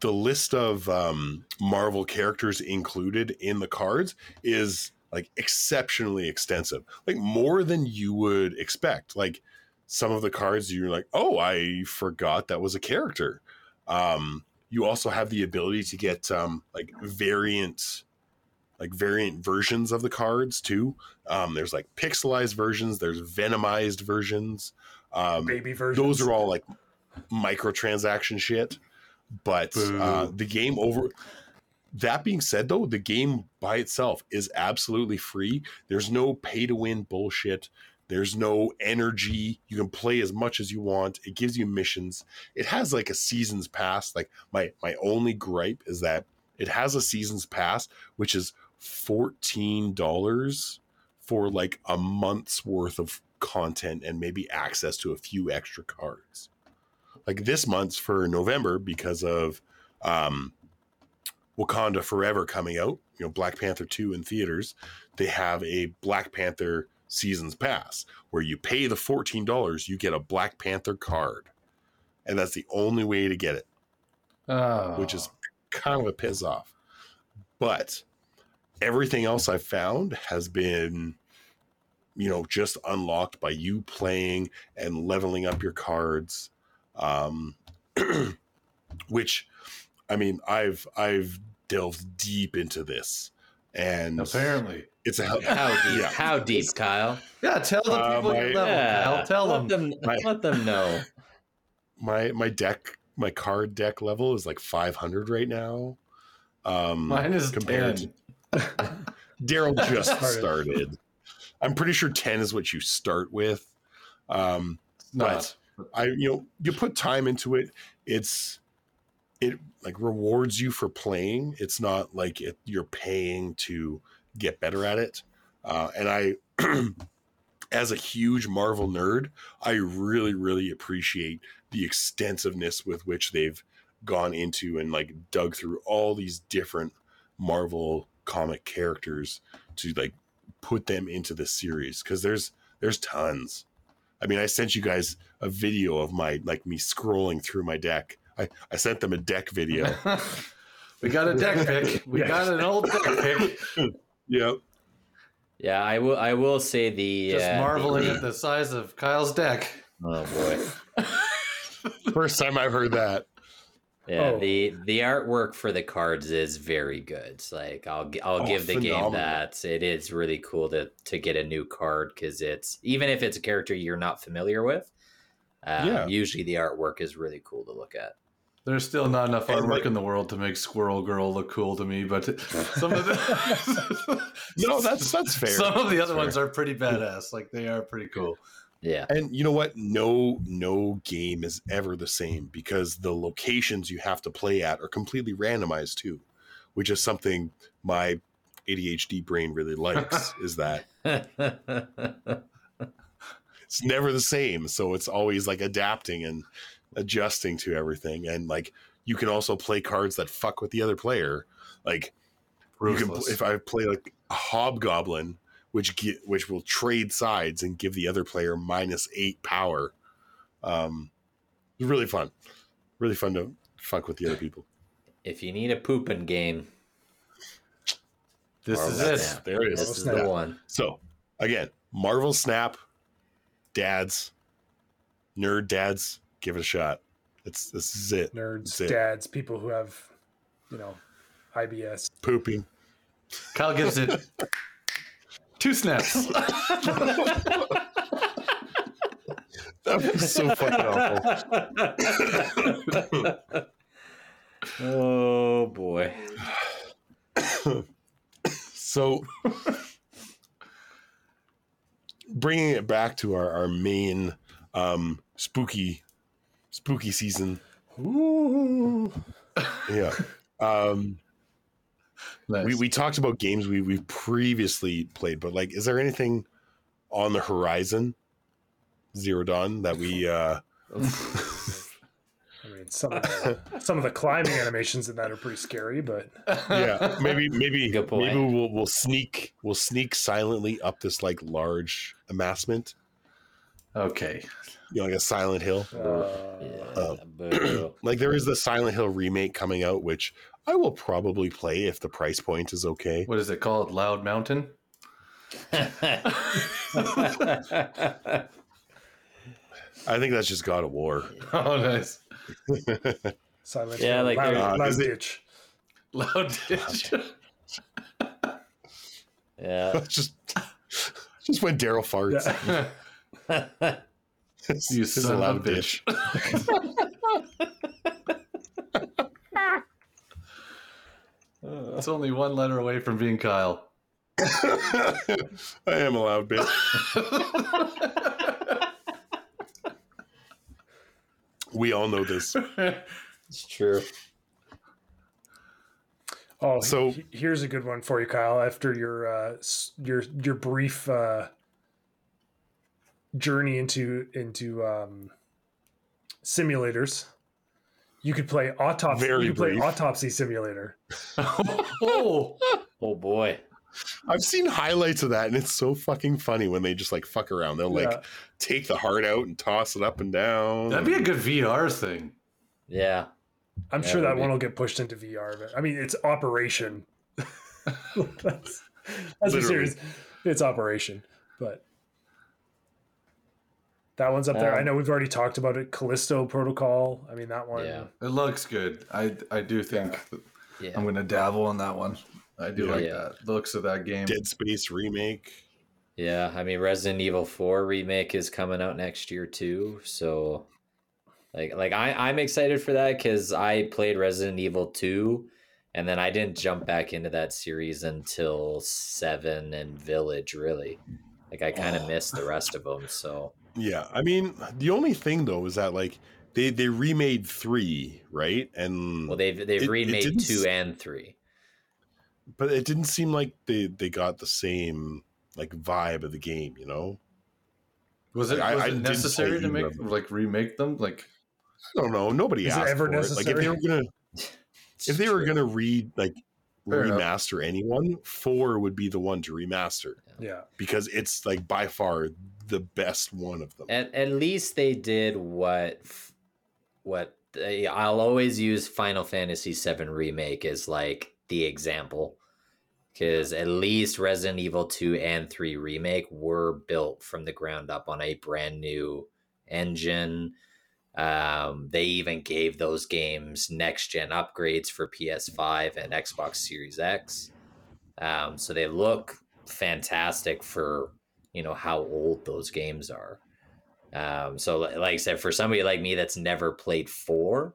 the list of um, Marvel characters included in the cards is like exceptionally extensive, like more than you would expect. Like some of the cards, you're like, oh, I forgot that was a character. Um, you also have the ability to get um, like variant, like variant versions of the cards too. Um, there's like pixelized versions. There's venomized versions. Um, Baby version. those are all like microtransaction shit. But uh, the game over. That being said, though, the game by itself is absolutely free. There's no pay to win bullshit. There's no energy. You can play as much as you want. It gives you missions. It has like a seasons pass. Like my my only gripe is that it has a seasons pass, which is fourteen dollars for like a month's worth of content and maybe access to a few extra cards. Like this month's for November because of um, Wakanda Forever coming out, you know, Black Panther 2 in theaters, they have a Black Panther seasons pass where you pay the $14, you get a Black Panther card. And that's the only way to get it, Oh. which is kind of a piss off. But everything else I've found has been, you know, just unlocked by you playing and leveling up your cards. Um, which, I mean, I've I've delved deep into this, and apparently. it's a hell. How deep? Yeah. How deep, Kyle? Yeah, tell the Uh, people your my- level. Yeah, Kyle. Tell let them. them. My- Let them know. My my deck, my card deck level is like 500 right now. Um, Mine is compared ten. Daryl just Started. started. I'm pretty sure 10 is what you start with. Um, Not. I you know you put time into it. It's it like rewards you for playing. It's not like it, you're paying to get better at it. Uh, and I, as a huge Marvel nerd, I really really appreciate the extensiveness with which they've gone into and like dug through all these different Marvel comic characters to like put them into the series because there's there's tons. I mean, I sent you guys a video of my like me scrolling through my deck. I, I sent them a deck video. we got a deck pick. We Yeah. got an old deck pick. yep. Yeah, I will. I will say the Just uh, marveling the- at the size of Kyle's deck. Oh boy. First time I've heard that. Yeah, Oh. the the artwork for the cards is very good. It's like I'll I'll Oh, give the game that it is really cool to to get a new card because it's even if it's a character you're not familiar with. Um, Yeah. Usually the artwork is really cool to look at. There's still not enough artwork like- in the world to make Squirrel Girl look cool to me, but some of the No, that's that's fair. some of the That's other ones are pretty badass. Like they are pretty cool. Yeah. And you know what? No, no game is ever the same because the locations you have to play at are completely randomized too, which is something my ADHD brain really likes. is that it's never the same, so it's always like adapting and adjusting to everything. And like you can also play cards that fuck with the other player. Like you can, if I play like a hobgoblin, which get, which will trade sides and give the other player minus eight power. Um, it's really fun, really fun to fuck with the other people. if you need a pooping game, this Marvel is it. Snap. There it is. this is Snap. the one. So again, Marvel Snap, dads, nerd dads, give it a shot. It's this is it. Nerds, That's it. dads, people who have, you know, IBS. Pooping. Kyle gives it two snaps. That was so fucking awful. oh boy. So, bringing it back to our, our main um, spooky spooky season. Ooh. Yeah. Um, Nice. we we talked about games we we've previously played, but like, is there anything on the horizon, Zero Dawn, that we? uh I mean, some of the, some of the climbing animations in that are pretty scary, but Yeah, maybe maybe maybe we'll we'll sneak we'll sneak silently up this like large amassment, okay. you know, like a Silent Hill. uh, Yeah, Uh. Like there is the Silent Hill remake coming out, which I will probably play if the price point is okay. What is it called? Loud Mountain? I think that's just God of War. Oh, nice. silent. Yeah, Hill, like loud, there- Uh, loud is ditch. Loud Ditch. yeah. just just when Daryl farts. Yeah. It's, You it's a son of a loud bitch. It's only one letter away from being Kyle. I am a loud bitch. We all know this. It's true. Oh, So- so here's a good one for you, Kyle. After your uh, your your brief uh, journey into into um, simulators, you could play autopsy. Very you could play autopsy simulator. oh, Oh boy. I've seen highlights of that, and it's so fucking funny when they just like fuck around. They'll like Yeah. take the heart out and toss it up and down. that'd be a good VR thing. Yeah. I'm Yeah, sure that would be. one will get pushed into VR. But I mean, it's Operation. that's that's a serious. It's Operation, but that one's up there. I Um, know we've already talked about it. Callisto Protocol. I mean, that one. Yeah. It looks good. I I do think that Yeah. I'm gonna dabble on that one. I do Yeah. like Yeah. that. The looks of that game. Dead Space remake. Yeah, I mean Resident Evil 4 remake is coming out next year too. So like like I I'm excited for that cuz I played Resident Evil 2 and then I didn't jump back into that series until 7 and Village really. Like I kind of Oh. missed the rest of them, so Yeah, I mean, the only thing though is that like they they remade three, right? And well they've they've It- it remade didn't 2 s- and 3. but it didn't seem like they they got the same like vibe of the game, you know. Was it, I- was I it didn't necessary to make of like remake them? Like I don't know. Nobody Is it asked ever for it. Like if they were gonna if they were gonna read like Fair enough. remaster anyone, four would be the one to remaster Yeah. because it's like by far the best one of them. At, at least they did what what they, I'll always use Final Fantasy VII remake as like the example because at least Resident Evil 2 and 3 remake were built from the ground up on a brand new engine. Um, they even gave those games next gen upgrades for PS5 and Xbox Series X. Um, so they look fantastic for you know how old those games are. Um, so like I said, for somebody like me that's never played four,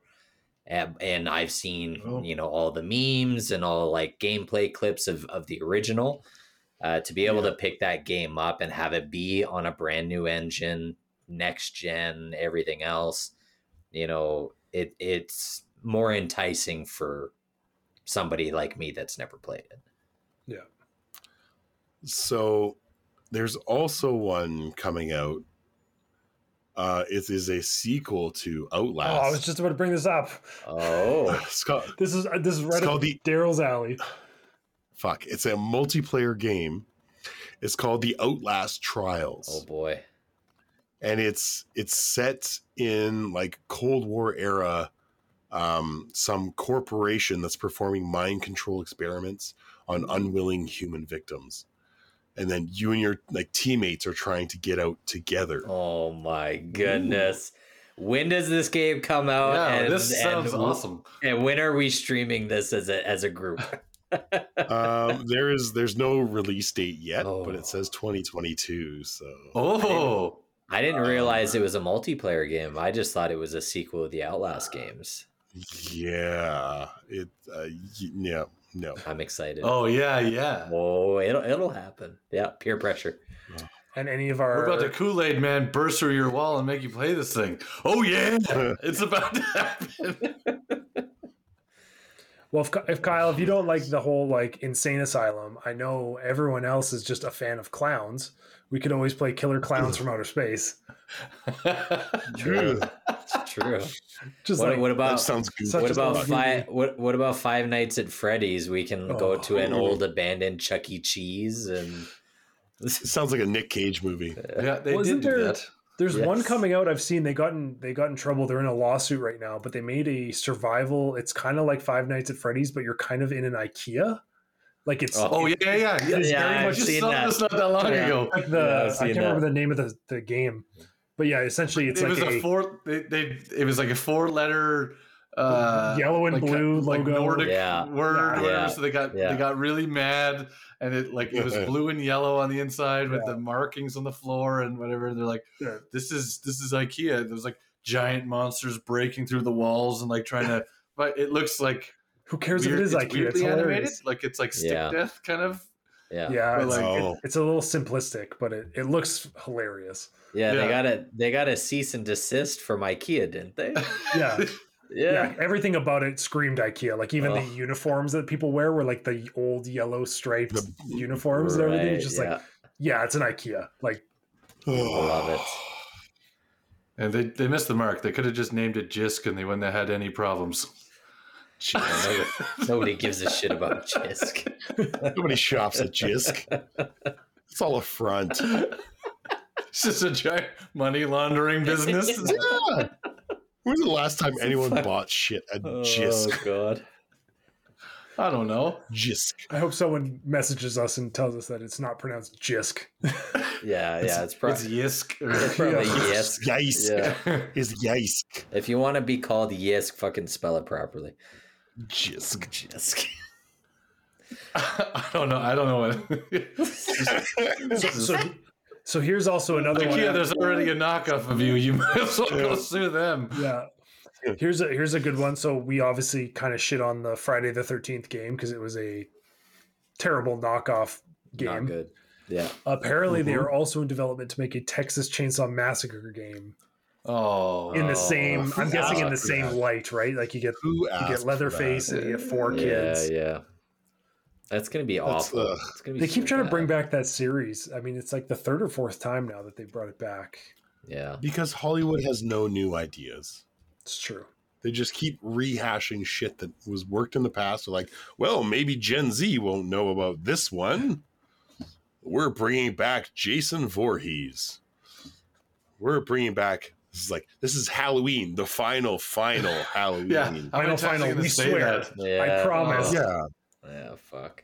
and, and I've seen Oh. you know all the memes and all like gameplay clips of of the original, uh, to be able Yeah. to pick that game up and have it be on a brand new engine, next gen, everything else, you know, it it's more enticing for somebody like me that's never played it. Yeah. So there's also one coming out. Uh, it is a sequel to Outlast. Oh, I was just about to bring this up. Oh, It's called- This is this is right It's up called the- Daryl's alley. fuck. It's a multiplayer game. It's called the Outlast Trials. oh boy. and it's it's set in like Cold War era, um, some corporation that's performing mind control experiments on unwilling human victims, and then you and your like teammates are trying to get out together. Oh my goodness. When does this game come out? yeah, and, this sounds and, awesome. And when are we streaming this as a as a group? um, there is there's no release date yet, but Oh. it says 2022. So Oh, I didn't Uh, realize it was a multiplayer game. I just thought it was a sequel of the Outlast games. yeah, it uh, yeah no. I'm excited. oh yeah, yeah. Oh, it'll it'll happen. Yeah, peer pressure. And any of our We're about to Kool Aid Man burst through your wall and make you play this thing. Oh yeah, it's about to happen. Well, if, if Kyle, if you don't like the whole like insane asylum, I know everyone else is just a fan of clowns. We could always play Killer Clowns from Outer Space. True. It's true. Just What, like what about sounds good. what about five? What what about Five Nights at Freddy's? We can go Oh. to an old abandoned Chuck E. Cheese and It sounds like a Nick Cage movie. yeah, they Wasn't did do there- that. There's one coming out I've seen. They got in they got in trouble. They're in a lawsuit right now, but they made a survival. It's kind of like Five Nights at Freddy's, but you're kind of in an IKEA. Like it's Oh. Oh yeah, yeah, yeah. It is Yeah, very I've much I seen saw that. this not that long Yeah. ago. like the Yeah, I've I seen can't remember the name of the, the game, but yeah, essentially it's it like was a, a, four. They, they it was like a four letter. Uh, Yellow and like, blue like logo. Nordic Yeah. word. or whatever, So they got Yeah. they got really mad, and it like it was blue and yellow on the inside with Yeah. the markings on the floor and whatever. And They're like, Yeah. this is this is IKEA. There's like giant monsters breaking through the walls and like trying to. But it looks like who cares weird- if it is it's IKEA? It's weirdly animated. Like it's like stick Yeah. death kind of. Yeah. Yeah, it's, like- it- Oh. it's a little simplistic, but it, it looks hilarious. Yeah, Yeah. they got a they got a cease and desist from IKEA, didn't they? Yeah. Yeah. Yeah. everything about it screamed IKEA. Like even Oh. the uniforms that people wear were like the old yellow striped uniforms and everything. It's just Right, like, yeah, it's an IKEA. Like, I love it. And they, they missed the mark. They could have just named it Jisk and they wouldn't have had any problems. Nobody, nobody gives a shit about Jisk. Nobody shops at Jisk. It's all a front. It's just a giant money laundering business. Yeah. When was the last time anyone bought shit at Oh Jisk? god. I don't know. Jisk. I hope someone messages us and tells us that it's not pronounced Jisk. Yeah, yeah, it's, pro- It's Yisk. probably Yeah. Yisk. Yisk. Yeah. Is Yisk. If you want to be called Yisk, fucking spell it properly. Jisk. Jisk. I don't know. I don't know what. So, so, so here's also another one. IKEA, there's already a knockoff of you. You might as well go sue them. Yeah. Here's a here's a good one. So we obviously kind of shit on the Friday the Thirteenth game because it was a terrible knockoff game. Not game. good. Yeah. Apparently, they Mhm. are also in development to make a Texas Chainsaw Massacre game Oh, in the Oh, same. who I'm guessing in the same that? light, right? Like you get Who you get Leatherface and you get four kids. Yeah, yeah. That's gonna be That's, awful. uh, it's gonna be They keep so trying to bring back that series. I mean, it's like the third or fourth time now that they brought it back. Yeah. Because Hollywood has no new ideas. It's true. They just keep rehashing shit that was worked in the past. They're like, well, maybe Gen Z won't know about this one. We're bringing back Jason Voorhees. We're bringing back. This is like this is Halloween, the final, final Halloween. yeah. How Final, many times are final, we say swear. Yeah. I promise. yeah. Yeah, fuck.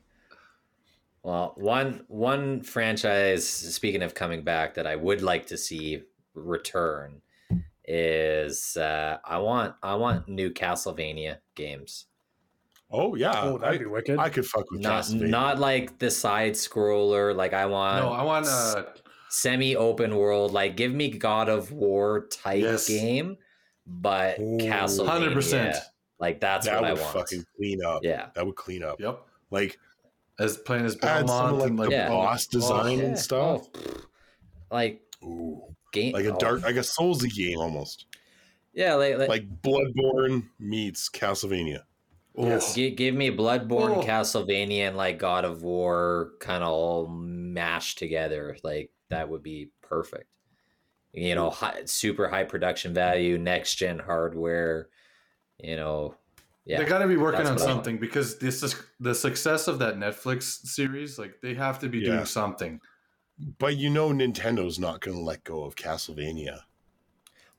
Well, one one franchise speaking of coming back that I would like to see return is uh I want I want new Castlevania games. Oh yeah. oh, that'd I, be wicked. I could fuck with Not Castlevania. not like the side scroller like I want No, I want uh, semi open world like give me God of War type Yes. game but Ooh. Castlevania 100%. like that's that what I want. That would fucking clean up. Yeah. That would clean up. yep. Like As playing as add some Belmont like and like the Yeah. boss oh, design Yeah. and stuff. Oh, like Ooh. game Like a oh, dark, like a Soulsy game almost. Yeah, like, like Like Bloodborne meets Castlevania. Yes. Gi- give me Bloodborne, Oh. Castlevania, and like God of War, kind of all mashed together. Like that would be perfect. You know, high, super high production value, next gen hardware. You know, yeah, They got to be working on what I want. something because this is the success of that Netflix series. Like they have to be Yeah. doing something. But you know, Nintendo's not going to let go of Castlevania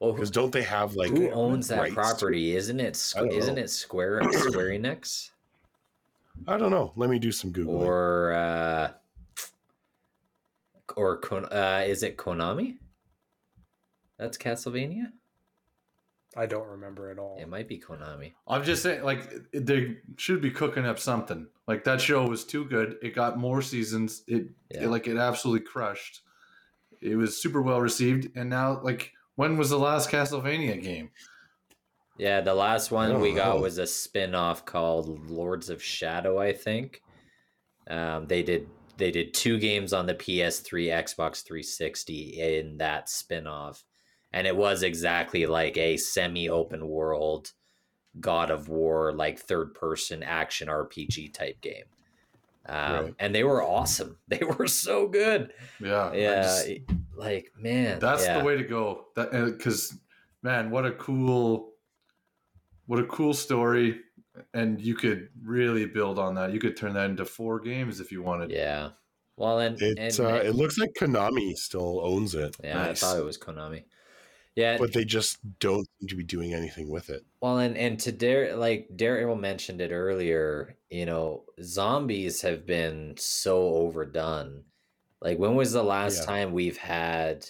well, because don't they have like who owns that rights to- property? Isn't it? I Squ- don't know. it Square Square Enix I don't know. Let me do some googling. or uh, or Kon- uh, is it Konami? That's Castlevania. I don't remember at all. It might be Konami. I'm just saying, like they should be cooking up something. Like that show was too good. It got more seasons. It, Yeah. it like it absolutely crushed. It was super well received, and now like when was the last Castlevania game? Yeah, the last one don't we got was a spin-off called Lords of Shadow, I think. Um, they did they did two games on the PS3, Xbox 360 in that spin-off. And it was exactly like a semi-open world God of War like third person action RPG type game. Um, Right. and they were awesome. They were so good. Yeah, Yeah, just- like man, that's yeah. the way to go. That because man, what a cool, what a cool story, and you could really build on that. You could turn that into four games if you wanted. Yeah. Well, and, It and uh, it looks like Konami still owns it, yeah, nice. I thought it was Konami. Yeah, but they just don't seem to be doing anything with it. Well, and and to Dare, like Daryl mentioned it earlier, you know, zombies have been so overdone. Like, when was the last Yeah. time we've had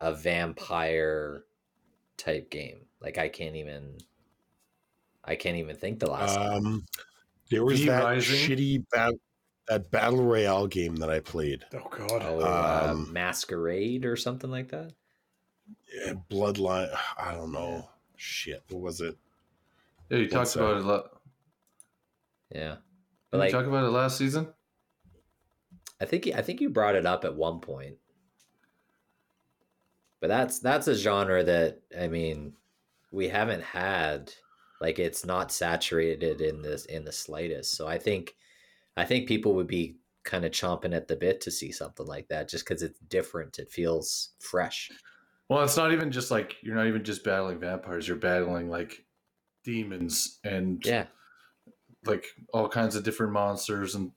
a vampire type game? Like, I can't even, I can't even think the last. time. Um, there was V that Rising? shitty bat- that battle royale game that I played, Oh god. Oh, uh, um, Masquerade or something like that. Yeah, Bloodline. I don't know. Shit, what was it? Yeah, you What's talked about that? it. lot. Yeah, Did but you talk about it last season? I think I think you brought it up at one point. But that's that's a genre that I mean, we haven't had like it's not saturated in this in the slightest. So I think I think people would be kind of chomping at the bit to see something like that just cuz it's different. It feels fresh. Well, it's not even just like you're not even just battling vampires. You're battling like demons and Yeah. like all kinds of different monsters and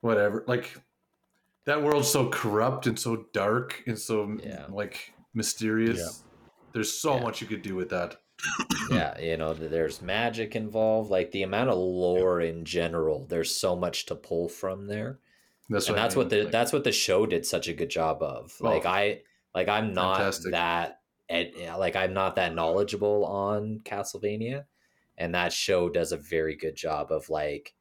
whatever. Like that world's so corrupt and so dark and so Yeah. like mysterious. Yeah. There's so Yeah. much you could do with that. Yeah, you know, there's magic involved, like the amount of lore in general. There's so much to pull from there. That's and what I that's what the like- that's what the show did such a good job of Oh, like i like i'm not fantastic. that like i'm not that knowledgeable on castlevania and that show does a very good job of like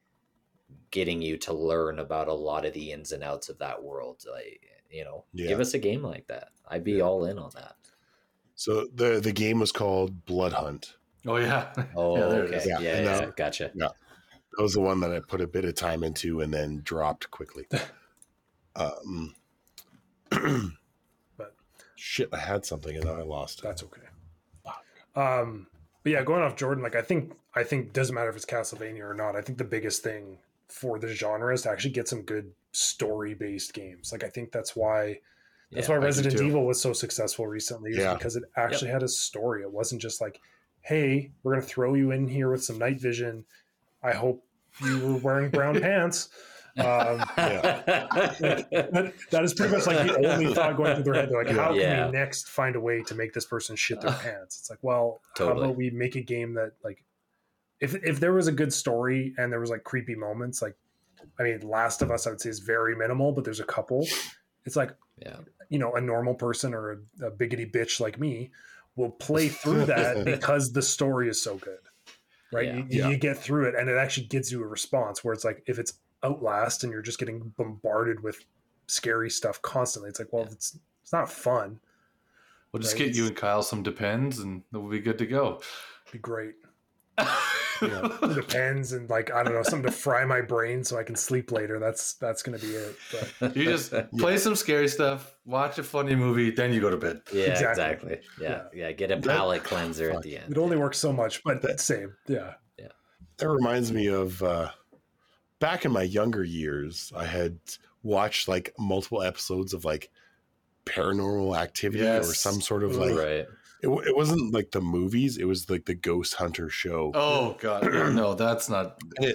getting you to learn about a lot of the ins and outs of that world like you know Yeah. give us a game like that i'd be all in on that So the the game was called Bloodhunt. Oh yeah. oh Yeah, there okay is. yeah Yeah, yeah, and, uh, gotcha That was the one that I put a bit of time into and then dropped quickly. um, But- shit, I had something and now I lost it. That's okay. Um, but yeah, going off Jordan, like I think I think doesn't matter if it's Castlevania or not. I think the biggest thing for the genre is to actually get some good story based games. Like I think that's why that's Yeah, why Resident. Evil was so successful recently, is Yeah. because it actually had a story. It wasn't just like, hey, we're gonna throw you in here with some night vision. I hope you were wearing brown pants. Um, that, that is pretty much like the only thought going through their head. They're like, how can Yeah. we next find a way to make this person shit their pants? It's like, well, Totally. how about we make a game that like, if if there was a good story and there was like creepy moments, like, I mean, Last of Us, I would say is very minimal, but there's a couple. It's like, yeah you know, a normal person or a, a biggity bitch like me will play through that because the story is so good, right? Yeah. You, Yeah. you get through it, and it actually gives you a response. Where it's like, if it's Outlast and you're just getting bombarded with scary stuff constantly, it's like, well, Yeah. it's it's not fun. We'll just Right. get you and Kyle some depends and we'll be good to go. Be great. Depends, and like I don't know, something to fry my brain so I can sleep later. That's that's gonna be it. But You just play some scary stuff, watch a funny movie, then you go to bed. yeah Exactly. exactly, Yeah. yeah get a palate cleanser at the end it only works so much. But that's same, yeah. Yeah. That reminds me of uh, back in my younger years, I had watched like multiple episodes of like paranormal activity or some sort of like right it, it wasn't like the movies, it was like the Ghost Hunter show. Oh god, no, that's not.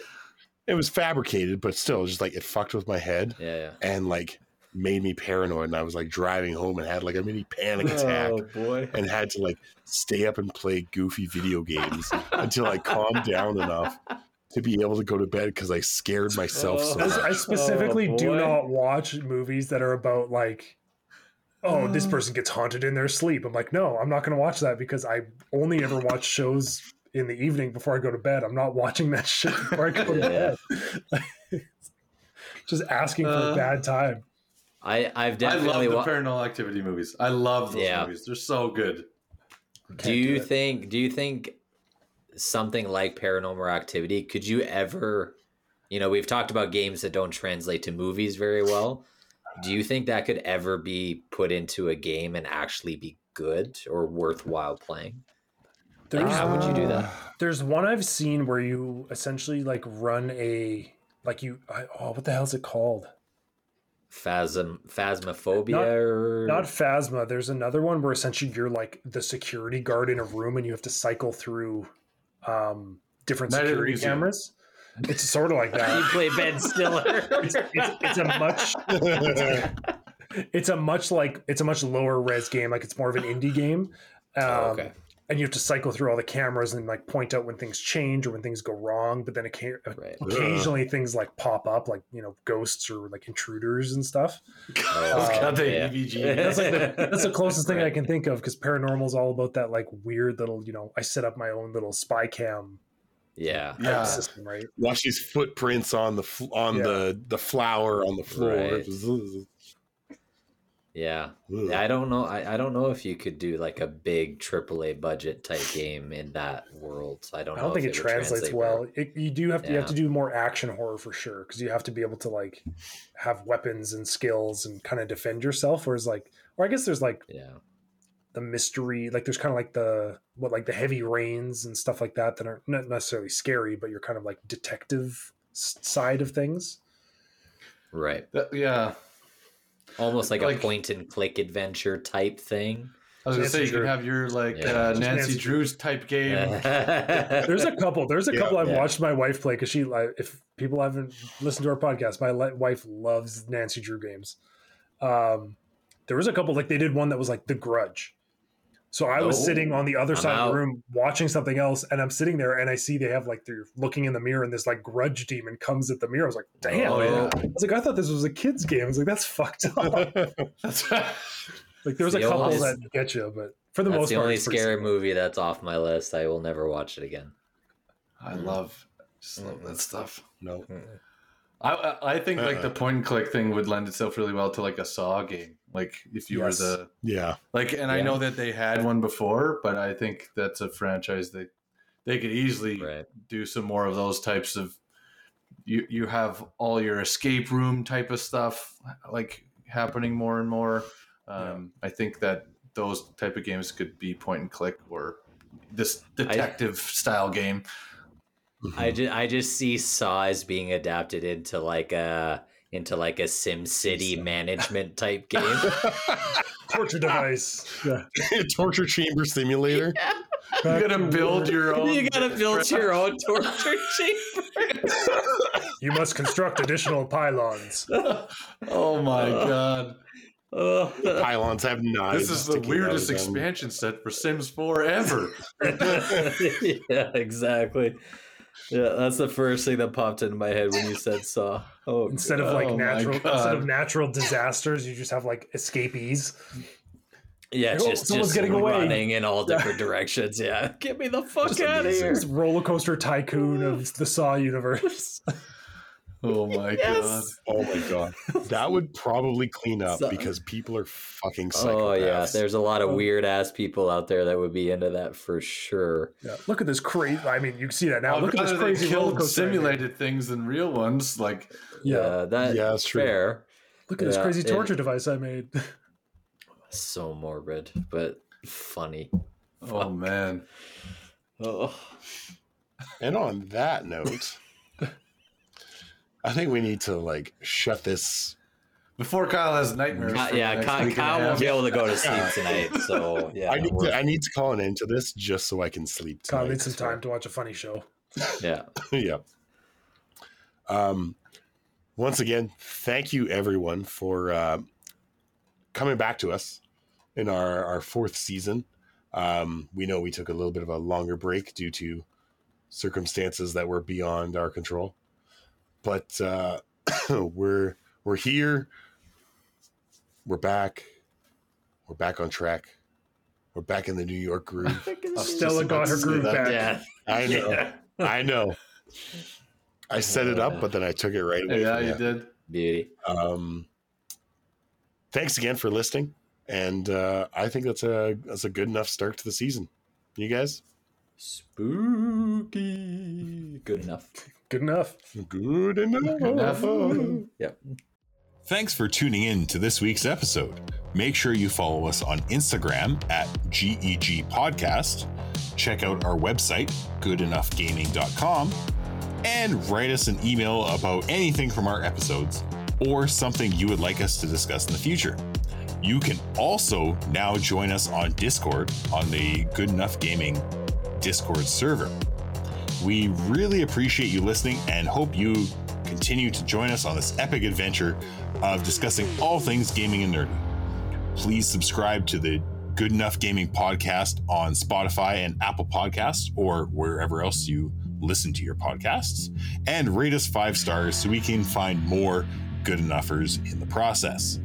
It was fabricated, but still just like it fucked with my head yeah yeah and like made me paranoid and I was like driving home and had like a mini panic oh, attack. Oh, boy and had to like stay up and play goofy video games until I calmed down enough to be able to go to bed because I scared myself so I, much. I specifically Oh, do not watch movies that are about like, oh, this Uh. person gets haunted in their sleep. I'm like, no, I'm not going to watch that because I only ever watch shows in the evening before I go to bed. I'm not watching that shit before I go to bed. Just asking for Uh. a bad time. I I've I love definitely the wa- paranormal activity movies. I love those Yeah. movies. They're so good. do Can't you it. think do you think something like paranormal activity could you ever you know we've talked about games that don't translate to movies very well do you think that could ever be put into a game and actually be good or worthwhile playing Like, There's, how would you do that? there's one I've seen where you essentially like run a like you I, oh what the hell is it called? Phasm, phasmophobia, Not- or Not Phasma. There's another one where essentially you're like the security guard in a room and you have to cycle through um, different Night at the security Museum. cameras. It's sort of like that. you play Ben Stiller. It's, it's, it's a much it's a much like it's a much lower res game. Like it's more of an indie game. Um, Oh, okay. And you have to cycle through all the cameras and like point out when things change or when things go wrong. But then occa- Right. occasionally things like pop up, like you know ghosts or like intruders and stuff. Oh, It's got the yeah. EVG. That's like the, that's the closest thing I can think of because paranormal is all about that like weird little you know I set up my own little spy cam Yeah. Yeah. system right. Watch these footprints on the on Yeah. the the flower on the floor. Right. Yeah. Yeah, I don't know. I, I don't know if you could do like a big AAA budget type game in that world. I don't. I don't think if it would translates translate well. It, you do have to you have to do more action horror for sure because you have to be able to like have weapons and skills and kind of defend yourself. Whereas like, or I guess there's like Yeah. The mystery, like there's kind of like the what like the heavy rains and stuff like that that aren't not necessarily scary, but you're kind of like detective side of things. Right. That- yeah. Almost like, Like- a point and click adventure type thing. I was gonna Nancy say you Drew. can have your like Yeah. uh, Just Nancy, Nancy Drew. Drew's type game. There's a couple. There's a Yeah. couple I've Yeah. watched my wife play because she like if people haven't listened to our podcast, my wife loves Nancy Drew games. Um, there was a couple like they did one that was like The Grudge. So I was Oh, sitting on the other I'm side of the room watching something else, and I'm sitting there and I see they have like they're looking in the mirror, and this like Grudge demon comes at the mirror. I was like, damn. Oh, yeah. I was like, I thought this was a kids game. I was like, that's fucked up. That's like there was a couple only- that get you, but for the That's most the part, only it's pretty scary simple. movie that's off my list. I will never watch it again. I love, just love that stuff. no. Mm. I I I think like Uh-uh. the point and click thing would lend itself really well to like a Saw game. Like if you Yes. were the Yeah. like, and I know that they had one before, but I think that's a franchise that they could easily Right. do some more of those types of. You you have all your escape room type of stuff like happening more and more. Um, I think that those type of games could be point and click or this detective style game. I just I just see Saw as being adapted into like a into like a Sim City management type game. torture device. Yeah. Torture chamber simulator. You gotta build your own. you gotta build your own torture chamber. You must construct additional pylons. oh my uh, god! Oh, Pylons have knives. This is the sticking out of weirdest expansion set for Sims 4 ever. yeah, exactly. Yeah, that's the first thing that popped into my head when you said Saw. Oh, Instead of like Oh natural instead of natural disasters, you just have like escapees. yeah, Oh, just someone's just getting away. running in all different directions. Yeah, get me the fuck Just out of here. Roller coaster tycoon of the Saw universe. Oh my Yes. Oh my god. That would probably clean up So- because people are fucking oh, psychopaths. Oh yeah, there's a lot of Oh. weird ass people out there that would be into that for sure. Yeah. Look at this crazy. I mean, you can see that now. I'd Look at this crazy killed coaster. I simulated things than real ones. Like, Yeah. Yeah, that Yeah, that's true. fair. Look at this Yeah, crazy it- torture device I made. So morbid, but funny. oh man. Oh, And on that note, I think we need to like shut this. Before Kyle has nightmares. Ka- yeah, Kyle, week and a Kyle won't be able to go to sleep tonight. So yeah, I need to. I need to call an end to this just so I can sleep Tonight. Kyle needs some time to watch a funny show. yeah. yeah. Um, once again, thank you everyone for uh, coming back to us in our our fourth season. Um, we know we took a little bit of a longer break due to circumstances that were beyond our control, but uh, we're we're here. We're back. We're back on track. We're back in the New York groove. Stella got her Say groove back. Yeah. I know. I know. I set it up, but then I took it right away. Yeah, you you. did. Beauty. Um, thanks again for listening, and uh, I think that's a that's a good enough start to the season. You guys, Spooky. Good enough. Good enough. good enough. enough. Yep. Thanks for tuning in to this week's episode. Make sure you follow us on Instagram at GEG Podcast. check out our website, goodenoughgaming.com, and write us an email about anything from our episodes or something you would like us to discuss in the future. You can also now join us on Discord on the Good Enough Gaming Discord server. We really appreciate you listening and hope you continue to join us on this epic adventure of discussing all things gaming and nerdy. Please subscribe to the Good Enough Gaming podcast on Spotify and Apple Podcasts or wherever else you listen to your podcasts and rate us five stars so we can find more good enoughers in the process.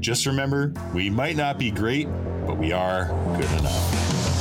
Just remember, we might not be great, but we are good enough.